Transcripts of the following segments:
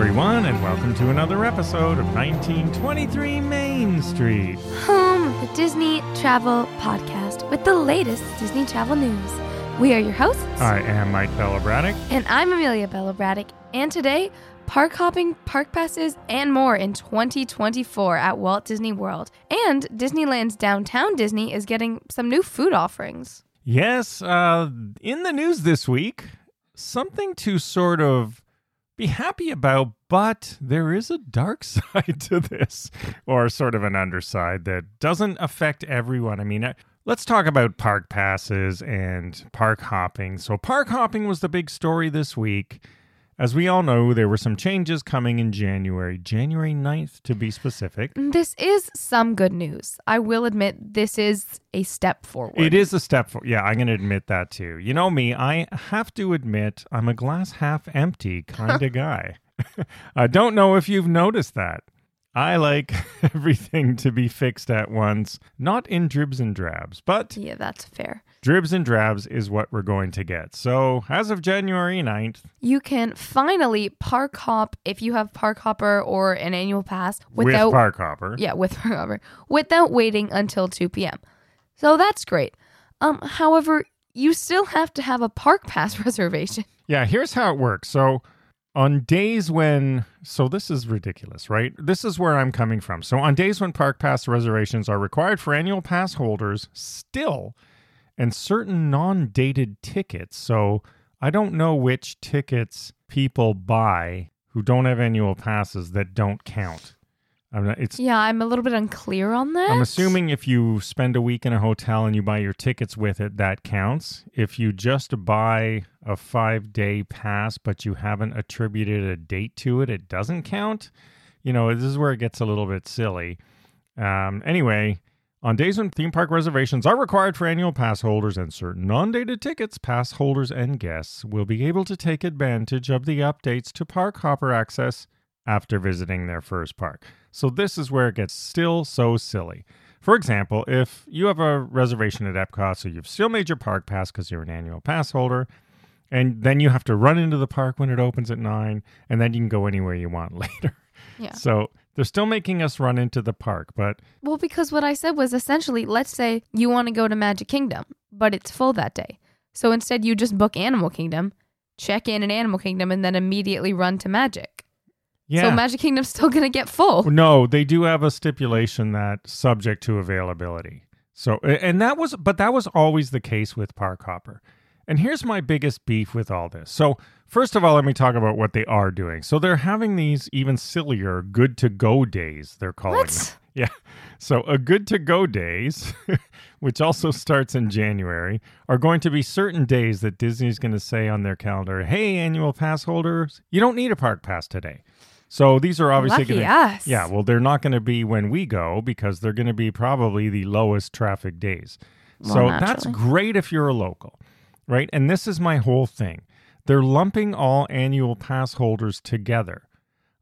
everyone, and welcome to another episode of 1923 Main Street. Home, the Disney Travel Podcast with the latest Disney travel news. We are your hosts, I am Mike Bella Braddock. and I'm Amelia Bella Braddock. And today, park hopping, park passes, and more in 2024 at Walt Disney World. And Disneyland's downtown Disney is getting some new food offerings. Yes, uh, in the news this week, something to sort of be happy about, but there is a dark side to this, or sort of an underside that doesn't affect everyone. I mean, uh, let's talk about park passes and park hopping. So, park hopping was the big story this week. As we all know, there were some changes coming in January, January 9th to be specific. This is some good news. I will admit this is a step forward. It is a step for yeah, I'm going to admit that too. You know me, I have to admit I'm a glass half empty kind of guy. I don't know if you've noticed that. I like everything to be fixed at once, not in dribs and drabs, but Yeah, that's fair. Dribs and drabs is what we're going to get. So, as of January 9th, You can finally park hop if you have Park Hopper or an annual pass with without Park Hopper, yeah with Park Hopper without waiting until 2 p.m. So that's great. Um, however, you still have to have a park pass reservation. Yeah, here's how it works. So, on days when, so this is ridiculous, right? This is where I'm coming from. So, on days when park pass reservations are required for annual pass holders, still, and certain non dated tickets. So, I don't know which tickets people buy who don't have annual passes that don't count. I'm not, it's Yeah, I'm a little bit unclear on that. I'm assuming if you spend a week in a hotel and you buy your tickets with it, that counts. If you just buy a five day pass, but you haven't attributed a date to it, it doesn't count. You know, this is where it gets a little bit silly. Um, anyway, on days when theme park reservations are required for annual pass holders and certain non dated tickets, pass holders and guests will be able to take advantage of the updates to Park Hopper access after visiting their first park. So this is where it gets still so silly. For example, if you have a reservation at Epcot, so you've still made your park pass because you're an annual pass holder, and then you have to run into the park when it opens at nine, and then you can go anywhere you want later. Yeah. So they're still making us run into the park, but well, because what I said was essentially, let's say you want to go to Magic Kingdom, but it's full that day. So instead, you just book Animal Kingdom, check in at Animal Kingdom, and then immediately run to Magic. yeah. So Magic Kingdom's still gonna get full. No, they do have a stipulation that subject to availability. So, and that was, but that was always the case with Park Hopper. And here's my biggest beef with all this. So, first of all, let me talk about what they are doing. So, they're having these even sillier good to go days, they're calling them. What? Yeah. So, a good to go days, which also starts in January, are going to be certain days that Disney's going to say on their calendar, hey, annual pass holders, you don't need a park pass today. So, these are obviously going to. Yeah, well, they're not going to be when we go because they're going to be probably the lowest traffic days. Well, so that's great if you're a local, right? And this is my whole thing. They're lumping all annual pass holders together,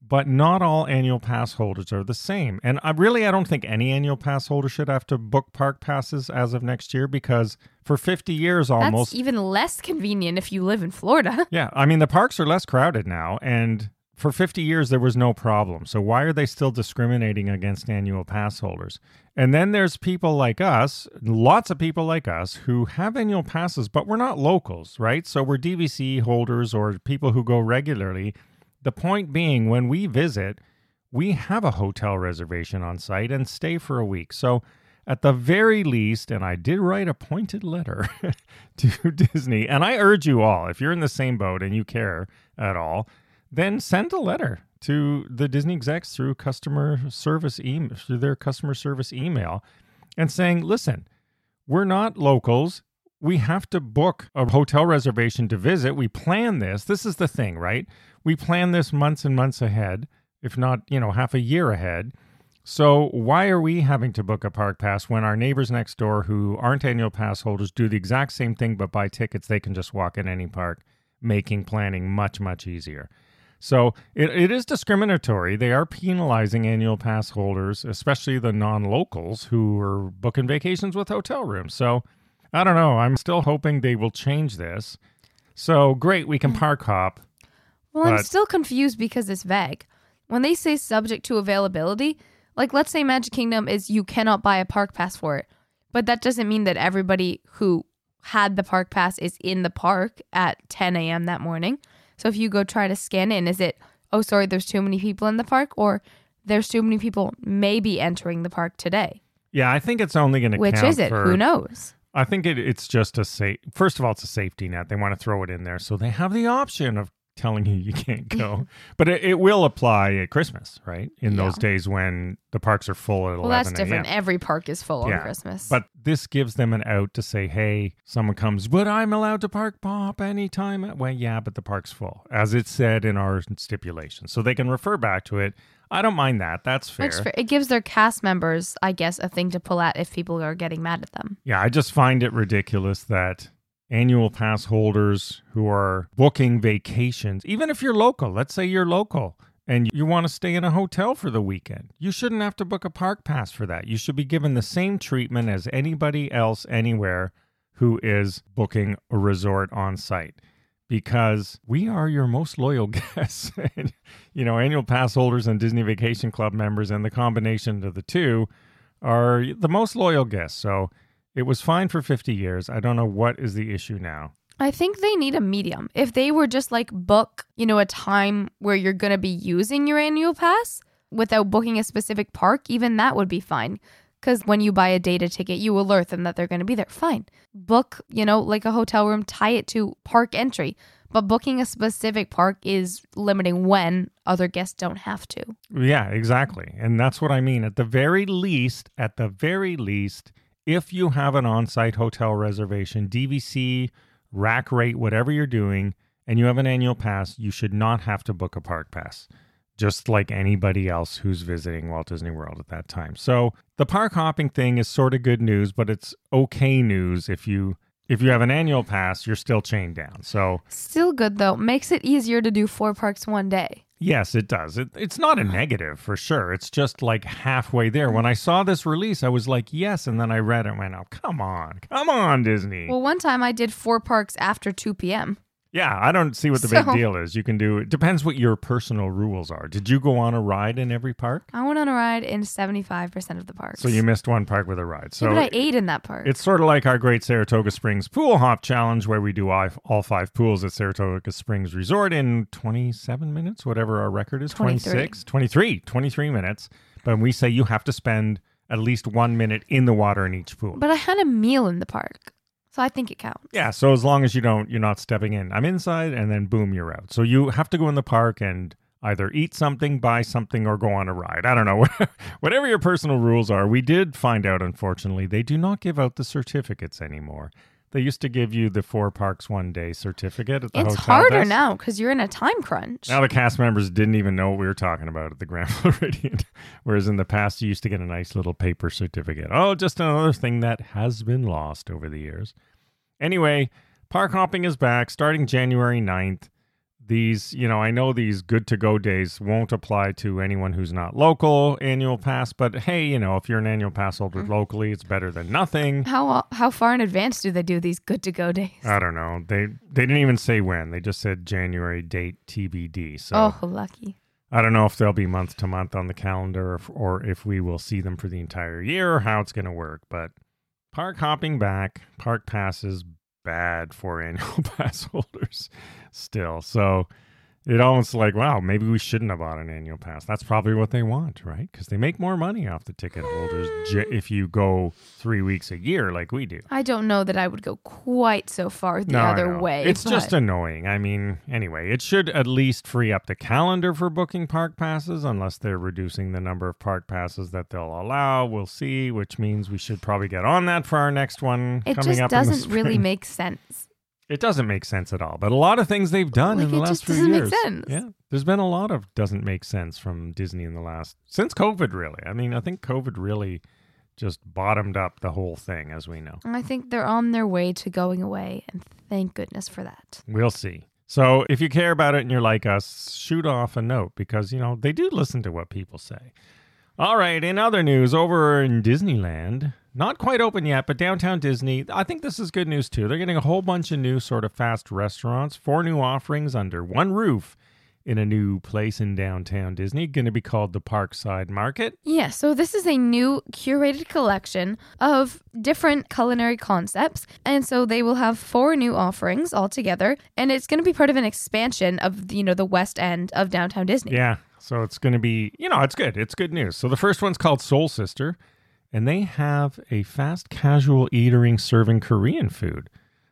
but not all annual pass holders are the same. And I really, I don't think any annual pass holder should have to book park passes as of next year because for 50 years almost, That's even less convenient if you live in Florida. yeah, I mean, the parks are less crowded now, and for 50 years there was no problem. So why are they still discriminating against annual pass holders? And then there's people like us, lots of people like us, who have annual passes, but we're not locals, right? So we're DVC holders or people who go regularly. The point being, when we visit, we have a hotel reservation on site and stay for a week. So at the very least, and I did write a pointed letter to Disney, and I urge you all, if you're in the same boat and you care at all, then send a letter to the Disney execs through customer service email through their customer service email and saying, listen, we're not locals. We have to book a hotel reservation to visit. We plan this. This is the thing, right? We plan this months and months ahead, if not, you know, half a year ahead. So why are we having to book a park pass when our neighbors next door who aren't annual pass holders do the exact same thing but buy tickets? They can just walk in any park, making planning much, much easier. So it, it is discriminatory. They are penalizing annual pass holders, especially the non locals who are booking vacations with hotel rooms. So I don't know. I'm still hoping they will change this. So great, we can mm. park hop. Well, I'm still confused because it's vague. When they say subject to availability, like let's say Magic Kingdom is you cannot buy a park pass for it, but that doesn't mean that everybody who had the park pass is in the park at 10 a.m. that morning. So if you go try to scan in, is it, oh, sorry, there's too many people in the park, or there's too many people maybe entering the park today? Yeah, I think it's only going to Which is it? for- Who knows? I think it, it's just a safe. First of all, it's a safety net. They want to throw it in there, so they have the option of telling you you can't go. but it, it will apply at Christmas, right? In those days when the parks are full at Well, 11 that's different. Every park is full Yeah, on Christmas. But this gives them an out to say, "Hey, someone comes, but I'm allowed to park pop anytime." Well, yeah, but the park's full, as it said in our stipulation, so they can refer back to it. I don't mind that. That's fair. That's fair. It gives their cast members, I guess, a thing to pull at if people are getting mad at them. Yeah, I just find it ridiculous that annual pass holders who are booking vacations, even if you're local, let's say you're local and you want to stay in a hotel for the weekend, you shouldn't have to book a park pass for that. You should be given the same treatment as anybody else anywhere who is booking a resort on site. Because we are your most loyal guests. You know, annual pass holders and Disney Vacation Club members, and the combination of the two are the most loyal guests. So it was fine for 50 years. I don't know what is the issue now. I think they need a medium. If they were just like book, you know, a time where you're going to be using your annual pass without booking a specific park, even that would be fine. Because when you buy a data ticket, you alert them that they're going to be there. Fine. Book, you know, like a hotel room, tie it to park entry. But booking a specific park is limiting when other guests don't have to. Yeah, exactly. And that's what I mean. At the very least, at the very least, if you have an on site hotel reservation, DVC, rack rate, whatever you're doing, and you have an annual pass, you should not have to book a park pass, just like anybody else who's visiting Walt Disney World at that time. So the park hopping thing is sort of good news, but it's okay news if you. If you have an annual pass, you're still chained down. So, Still good though. Makes it easier to do four parks one day. Yes, it does. It, it's not a uh-huh. negative for sure. It's just like halfway there. When I mm-hmm. saw this release, I was like, yes. And then I read it and went, oh, come on. Come on, Disney. Well, one time I did four parks after 2 p.m. yeah, I don't see what the So- big deal is. You can do it. Depends what your personal rules are. Did you go on a ride in every park? I went on a ride in 75% of the parks. So you missed one park with a ride. So yeah, but I ate in that park. It's sort of like our Great Saratoga Springs Pool Hop Challenge, where we do all five pools at Saratoga Springs Resort in 27 minutes, whatever our record is 23. 26, 23, 23 minutes. But we say you have to spend at least one minute in the water in each pool. but I had a meal in the park. So I think it counts. yeah, so as long as you don't, you're not stepping in. I'm inside, and then boom, you're out. So you have to go in the park and either eat something, buy something, or go on a ride. I don't know. Whatever your personal rules are. We did find out, unfortunately, they do not give out the certificates anymore. They used to give you the four parks one day certificate at the It's hotel. harder desk. now because you're in a time crunch. Now the cast members didn't even know what we were talking about at the Grand Floridian, whereas in the past you used to get a nice little paper certificate. Oh, just another thing that has been lost over the years. Anyway, park hopping is back starting January 9th. These, you know, I know these good to go days won't apply to anyone who's not local annual pass, but hey, you know, if you're an annual pass holder Mm. locally, it's better than nothing. How how far in advance do they do these good to go days? I don't know. They they didn't even say when. They just said January date TBD. So oh, lucky. I don't know if they'll be month to month on the calendar or if, or if we will see them for the entire year or how it's going to work. But park hopping back, park passes bad for annual pass holders still. So it almost like, wow, maybe we shouldn't have bought an annual pass. That's probably what they want, right? Because they make more money off the ticket holders j- if you go three weeks a year like we do. I don't know that I would go quite so far the No, other way. It's just annoying. I mean, anyway, it should at least free up the calendar for booking park passes, unless they're reducing the number of park passes that they'll allow. We'll see, which means we should probably get on that for our next one it coming just up. in the doesn't really make sense. It doesn't make sense at all. But a lot of things they've done Like, in the last few doesn't make years. sense. Yeah, there's been a lot of doesn't make sense from Disney in the last since COVID. Really, I mean, I think COVID really just bottomed up the whole thing, as we know. I think they're on their way to going away, and thank goodness for that. We'll see. So if you care about it and you're like us, shoot off a note because, you know, they do listen to what people say. All right, in other news, over in Disneyland, not quite open yet, but downtown Disney, I think this is good news too. They're getting a whole bunch of new sort of fast restaurants, four new offerings under one roof in a new place in downtown Disney, going to be called the Parkside Market. Yeah, so this is a new curated collection of different culinary concepts. And so they will have four new offerings altogether. And it's going to be part of an expansion of, you know, the west end of downtown Disney. Yeah, so it's going to be, you know, it's good. It's good news. So the first one's called Soul Sister, and they have a fast casual eatery serving Korean food.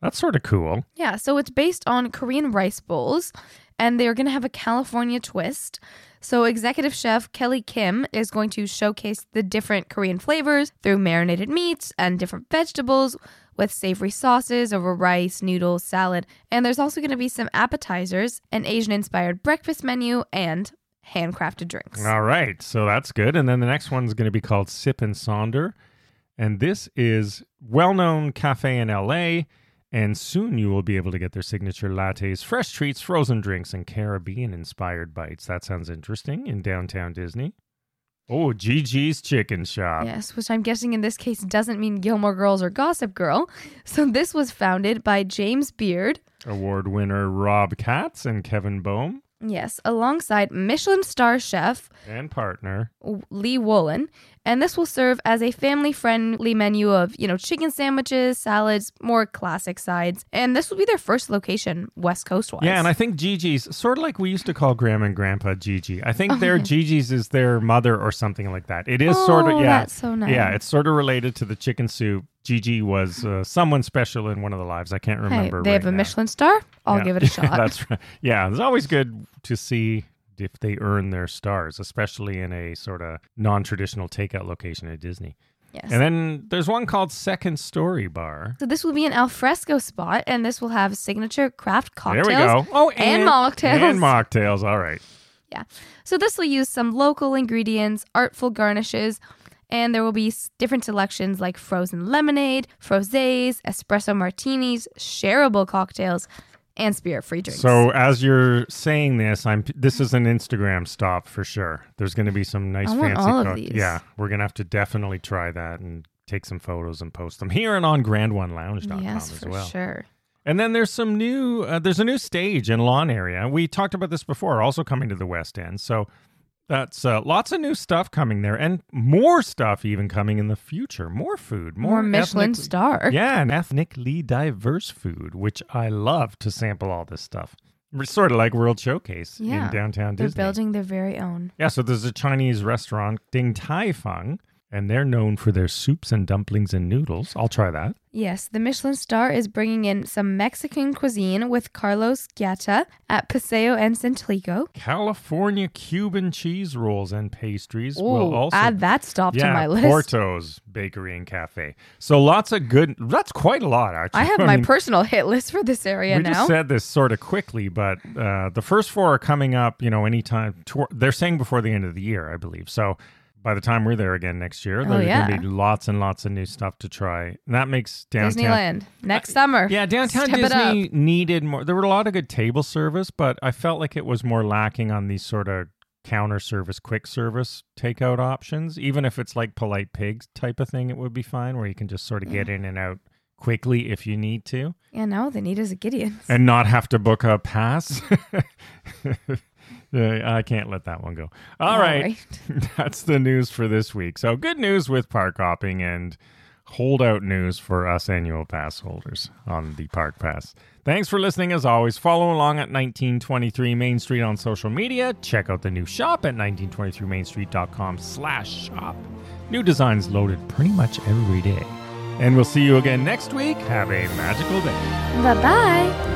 That's sort of cool. Yeah, so it's based on Korean rice bowls, and they're going to have a California twist. So, executive chef Kelly Kim is going to showcase the different Korean flavors through marinated meats and different vegetables with savory sauces over rice, noodles, salad. And there's also going to be some appetizers, an Asian inspired breakfast menu, and handcrafted drinks. All right, so that's good. And then the next one's going to be called Sip and Sonder. And this is well known cafe in LA. And soon you will be able to get their signature lattes, fresh treats, frozen drinks, and Caribbean inspired bites. That sounds interesting in downtown Disney. Oh, Gigi's Chicken Shop. Yes, which I'm guessing in this case doesn't mean Gilmore Girls or Gossip Girl. So this was founded by James Beard. Award winner Rob Katz and Kevin Boehm. Yes, alongside Michelin star chef and partner Lee Wolen. And this will serve as a family friendly menu of, you know, chicken sandwiches, salads, more classic sides. And this will be their first location, West Coast wise. Yeah, and I think Gigi's sort of like we used to call Grandma and Grandpa Gigi. I think their Gigi's is their mother or something like that. It is oh, sort of, yeah. That's so nice. Yeah, it's sort of related to the chicken soup. Gigi was uh, someone special in one of the lives. I can't remember. Hey, they right have a now. Michelin star. I'll Yeah. give it a shot. That's right. Yeah, it's always good to see if they earn their stars, especially in a sort of non-traditional takeout location at Disney. yes. And then there's one called Second Story Bar. so this will be an alfresco spot, and this will have signature craft cocktails. There we go. Oh, and mocktails. And mocktails. All right. Yeah. So this will use some local ingredients, artful garnishes, and there will be different selections like frozen lemonade, frosés, espresso martinis, shareable cocktails, and spirit-free drinks. So as you're saying this, I'm this is an Instagram stop for sure. There's going to be some nice I want fancy all of cook- these. Yeah, we're going to have to definitely try that and take some photos and post them here and on grand1lounge.com yes, as for well. sure. And then there's some new uh, there's a new stage and lawn area. We talked about this before, also coming to the West End. So that's uh, lots of new stuff coming there and more stuff even coming in the future. More food, more, More Michelin ethnic- star. Yeah, and ethnically diverse food, which I love to sample all this stuff. It's sort of like World Showcase Yeah, in downtown Disney. They're building their very own. yeah, so there's a Chinese restaurant, Din Tai Fung, and they're known for their soups and dumplings and noodles. I'll try that. Yes, the Michelin star is bringing in some Mexican cuisine with Carlos Gaytán at Paseo and Centrico. California Cuban cheese rolls and pastries will Oh, also add that stop to my list. Porto's Bakery and Cafe. So lots of good. That's quite a lot, actually. I have my mean, personal hit list for this area we now. just said this sort of quickly, but uh, the first four are coming up. You know, anytime they're saying before the end of the year, I believe. So by the time we're there again next year, Oh, there's yeah. going to be lots and lots of new stuff to try. And that makes downtown. Disneyland next summer. Yeah, downtown Step it Disney needed more. There were a lot of good table service, but I felt like it was more lacking on these sort of counter service, quick service takeout options. Even if it's like polite pigs type of thing, it would be fine where you can just sort of get in and out quickly if you need to Yeah, no, they need is a Gideon. and not have to book a pass. Yeah, uh, I can't let that one go. All right. That's the news for this week. So, good news with park hopping and holdout news for us annual pass holders on the Park Pass. Thanks for listening as always. Follow along at 1923 Main Street on social media. Check out the new shop at 1923mainstreet.com slash shop. New designs loaded pretty much every day. And we'll see you again next week. Have a magical day. Bye bye.